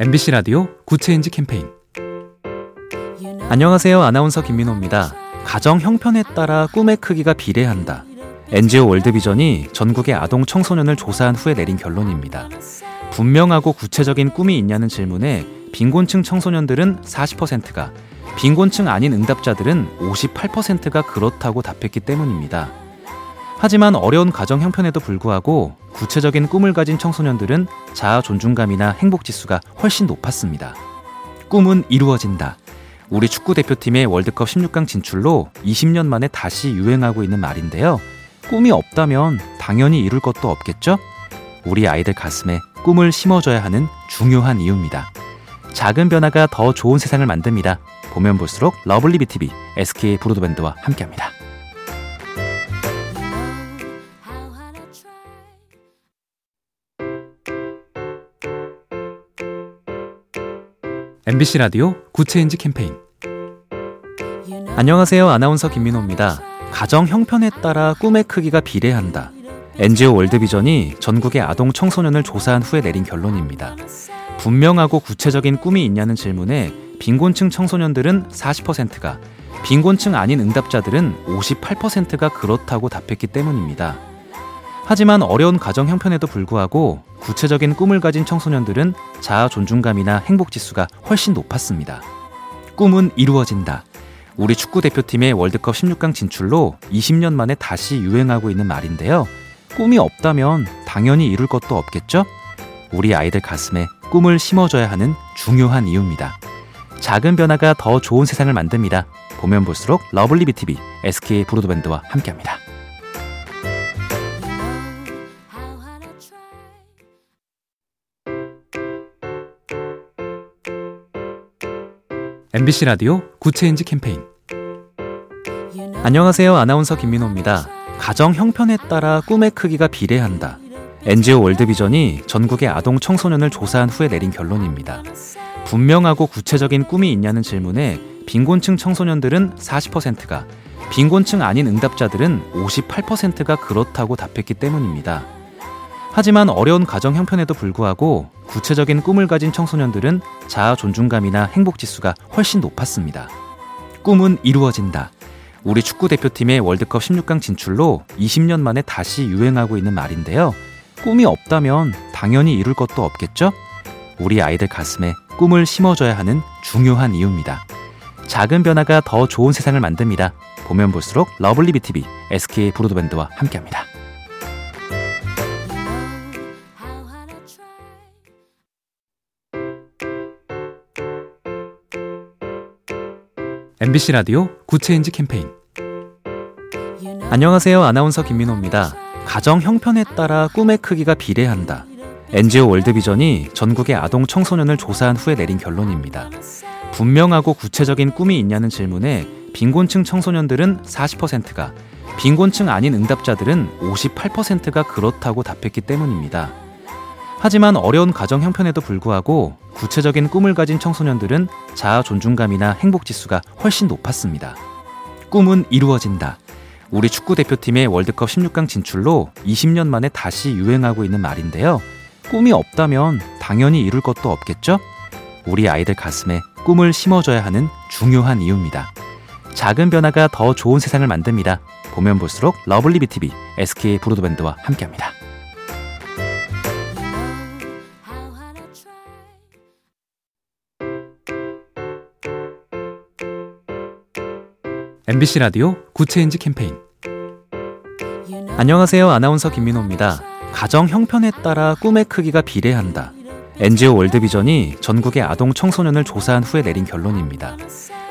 MBC 라디오 Good Change 캠페인 안녕하세요. 아나운서 김민호입니다. 가정 형편에 따라 꿈의 크기가 비례한다. NGO 월드비전이 전국의 아동 청소년을 조사한 후에 내린 결론입니다. 분명하고 구체적인 꿈이 있냐는 질문에 빈곤층 청소년들은 40%가, 빈곤층 아닌 응답자들은 58%가 그렇다고 답했기 때문입니다. 하지만 어려운 가정 형편에도 불구하고 구체적인 꿈을 가진 청소년들은 자아 존중감이나 행복 지수가 훨씬 높았습니다. 꿈은 이루어진다. 우리 축구 대표팀의 월드컵 16강 진출로 20년 만에 다시 유행하고 있는 말인데요. 꿈이 없다면 당연히 이룰 것도 없겠죠? 우리 아이들 가슴에 꿈을 심어줘야 하는 중요한 이유입니다. 작은 변화가 더 좋은 세상을 만듭니다. 보면 볼수록 lovely B tv SK 브로드밴드와 함께합니다. MBC 라디오 Good Change 캠페인 안녕하세요. 아나운서 김민호입니다. 가정 형편에 따라 꿈의 크기가 비례한다. NGO 월드비전이 전국의 아동 청소년을 조사한 후에 내린 결론입니다. 분명하고 구체적인 꿈이 있냐는 질문에 빈곤층 청소년들은 40%가, 빈곤층 아닌 응답자들은 58%가 그렇다고 답했기 때문입니다. 하지만 어려운 가정 형편에도 불구하고 구체적인 꿈을 가진 청소년들은 자아 존중감이나 행복 지수가 훨씬 높았습니다. 꿈은 이루어진다. 우리 축구 대표팀의 월드컵 16강 진출로 20년 만에 다시 유행하고 있는 말인데요. 꿈이 없다면 당연히 이룰 것도 없겠죠? 우리 아이들 가슴에 꿈을 심어줘야 하는 중요한 이유입니다. 작은 변화가 더 좋은 세상을 만듭니다. 보면 볼수록 lovely B tv SK 브로드밴드와 함께합니다. MBC 라디오 Good Change 캠페인 안녕하세요. 아나운서 김민호입니다. 가정 형편에 따라 꿈의 크기가 비례한다. NGO 월드비전이 전국의 아동 청소년을 조사한 후에 내린 결론입니다. 분명하고 구체적인 꿈이 있냐는 질문에 빈곤층 청소년들은 40%가, 빈곤층 아닌 응답자들은 58%가 그렇다고 답했기 때문입니다. 하지만 어려운 가정 형편에도 불구하고 구체적인 꿈을 가진 청소년들은 자아 존중감이나 행복 지수가 훨씬 높았습니다. 꿈은 이루어진다. 우리 축구 대표팀의 월드컵 16강 진출로 20년 만에 다시 유행하고 있는 말인데요. 꿈이 없다면 당연히 이룰 것도 없겠죠? 우리 아이들 가슴에 꿈을 심어줘야 하는 중요한 이유입니다. 작은 변화가 더 좋은 세상을 만듭니다. 보면 볼수록 lovely B tv SK 브로드밴드와 함께합니다. MBC 라디오 Good Change 캠페인 안녕하세요. 아나운서 김민호입니다. 가정 형편에 따라 꿈의 크기가 비례한다. NGO 월드비전이 전국의 아동 청소년을 조사한 후에 내린 결론입니다. 분명하고 구체적인 꿈이 있냐는 질문에 빈곤층 청소년들은 40%가, 빈곤층 아닌 응답자들은 58%가 그렇다고 답했기 때문입니다. 하지만 어려운 가정 형편에도 불구하고 구체적인 꿈을 가진 청소년들은 자아 존중감이나 행복 지수가 훨씬 높았습니다. 꿈은 이루어진다. 우리 축구 대표팀의 월드컵 16강 진출로 20년 만에 다시 유행하고 있는 말인데요. 꿈이 없다면 당연히 이룰 것도 없겠죠? 우리 아이들 가슴에 꿈을 심어줘야 하는 중요한 이유입니다. 작은 변화가 더 좋은 세상을 만듭니다. 보면 볼수록 lovely B tv SK 브로드밴드와 함께합니다. MBC 라디오 Good Change 캠페인 안녕하세요. 아나운서 김민호입니다. 가정 형편에 따라 꿈의 크기가 비례한다. NGO 월드비전이 전국의 아동 청소년을 조사한 후에 내린 결론입니다.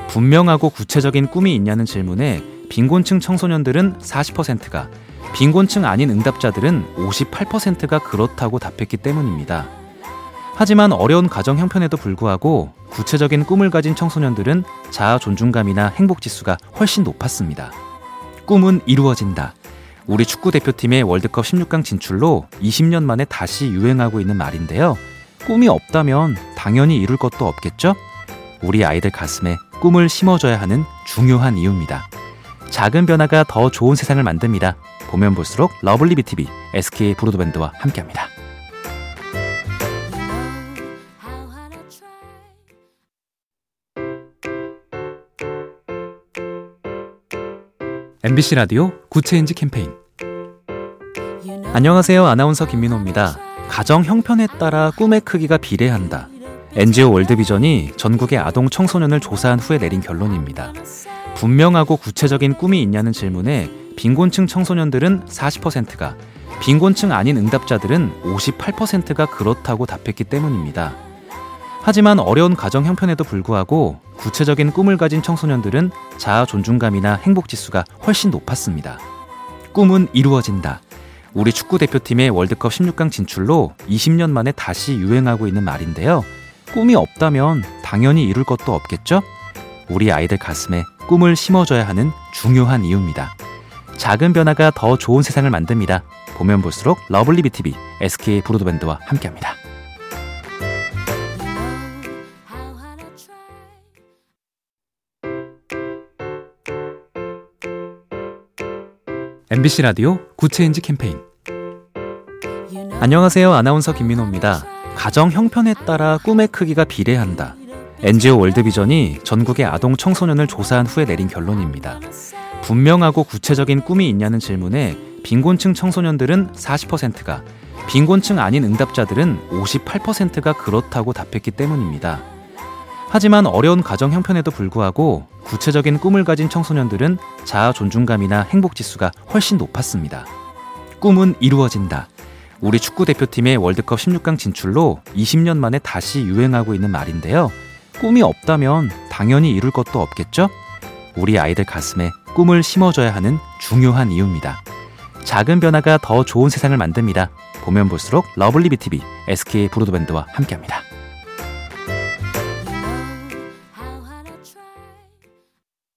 분명하고 구체적인 꿈이 있냐는 질문에 빈곤층 청소년들은 40%가, 빈곤층 아닌 응답자들은 58%가 그렇다고 답했기 때문입니다. 하지만 어려운 가정 형편에도 불구하고 구체적인 꿈을 가진 청소년들은 자아 존중감이나 행복 지수가 훨씬 높았습니다. 꿈은 이루어진다. 우리 축구 대표팀의 월드컵 16강 진출로 20년 만에 다시 유행하고 있는 말인데요. 꿈이 없다면 당연히 이룰 것도 없겠죠? 우리 아이들 가슴에 꿈을 심어줘야 하는 중요한 이유입니다. 작은 변화가 더 좋은 세상을 만듭니다. 보면 볼수록 lovely B tv SK 브로드밴드와 함께합니다. MBC 라디오 Good Change 캠페인 안녕하세요. 아나운서 김민호입니다. 가정 형편에 따라 꿈의 크기가 비례한다. NGO 월드비전이 전국의 아동 청소년을 조사한 후에 내린 결론입니다. 분명하고 구체적인 꿈이 있냐는 질문에 빈곤층 청소년들은 40%가, 빈곤층 아닌 응답자들은 58%가 그렇다고 답했기 때문입니다. 하지만 어려운 가정 형편에도 불구하고 구체적인 꿈을 가진 청소년들은 자아 존중감이나 행복 지수가 훨씬 높았습니다. 꿈은 이루어진다. 우리 축구 대표팀의 월드컵 16강 진출로 20년 만에 다시 유행하고 있는 말인데요. 꿈이 없다면 당연히 이룰 것도 없겠죠? 우리 아이들 가슴에 꿈을 심어줘야 하는 중요한 이유입니다. 작은 변화가 더 좋은 세상을 만듭니다. 보면 볼수록 lovely B tv SK 브로드밴드와 함께합니다. MBC 라디오 Good Change 캠페인 안녕하세요. 아나운서 김민호입니다. 가정 형편에 따라 꿈의 크기가 비례한다. NGO 월드비전이 전국의 아동 청소년을 조사한 후에 내린 결론입니다. 분명하고 구체적인 꿈이 있냐는 질문에 빈곤층 청소년들은 40%가, 빈곤층 아닌 응답자들은 58%가 그렇다고 답했기 때문입니다. 하지만 어려운 가정 형편에도 불구하고 구체적인 꿈을 가진 청소년들은 자아 존중감이나 행복 지수가 훨씬 높았습니다. 꿈은 이루어진다. 우리 축구 대표팀의 월드컵 16강 진출로 20년 만에 다시 유행하고 있는 말인데요. 꿈이 없다면 당연히 이룰 것도 없겠죠? 우리 아이들 가슴에 꿈을 심어줘야 하는 중요한 이유입니다. 작은 변화가 더 좋은 세상을 만듭니다. 보면 볼수록 lovely B tv SK 브로드밴드와 함께합니다.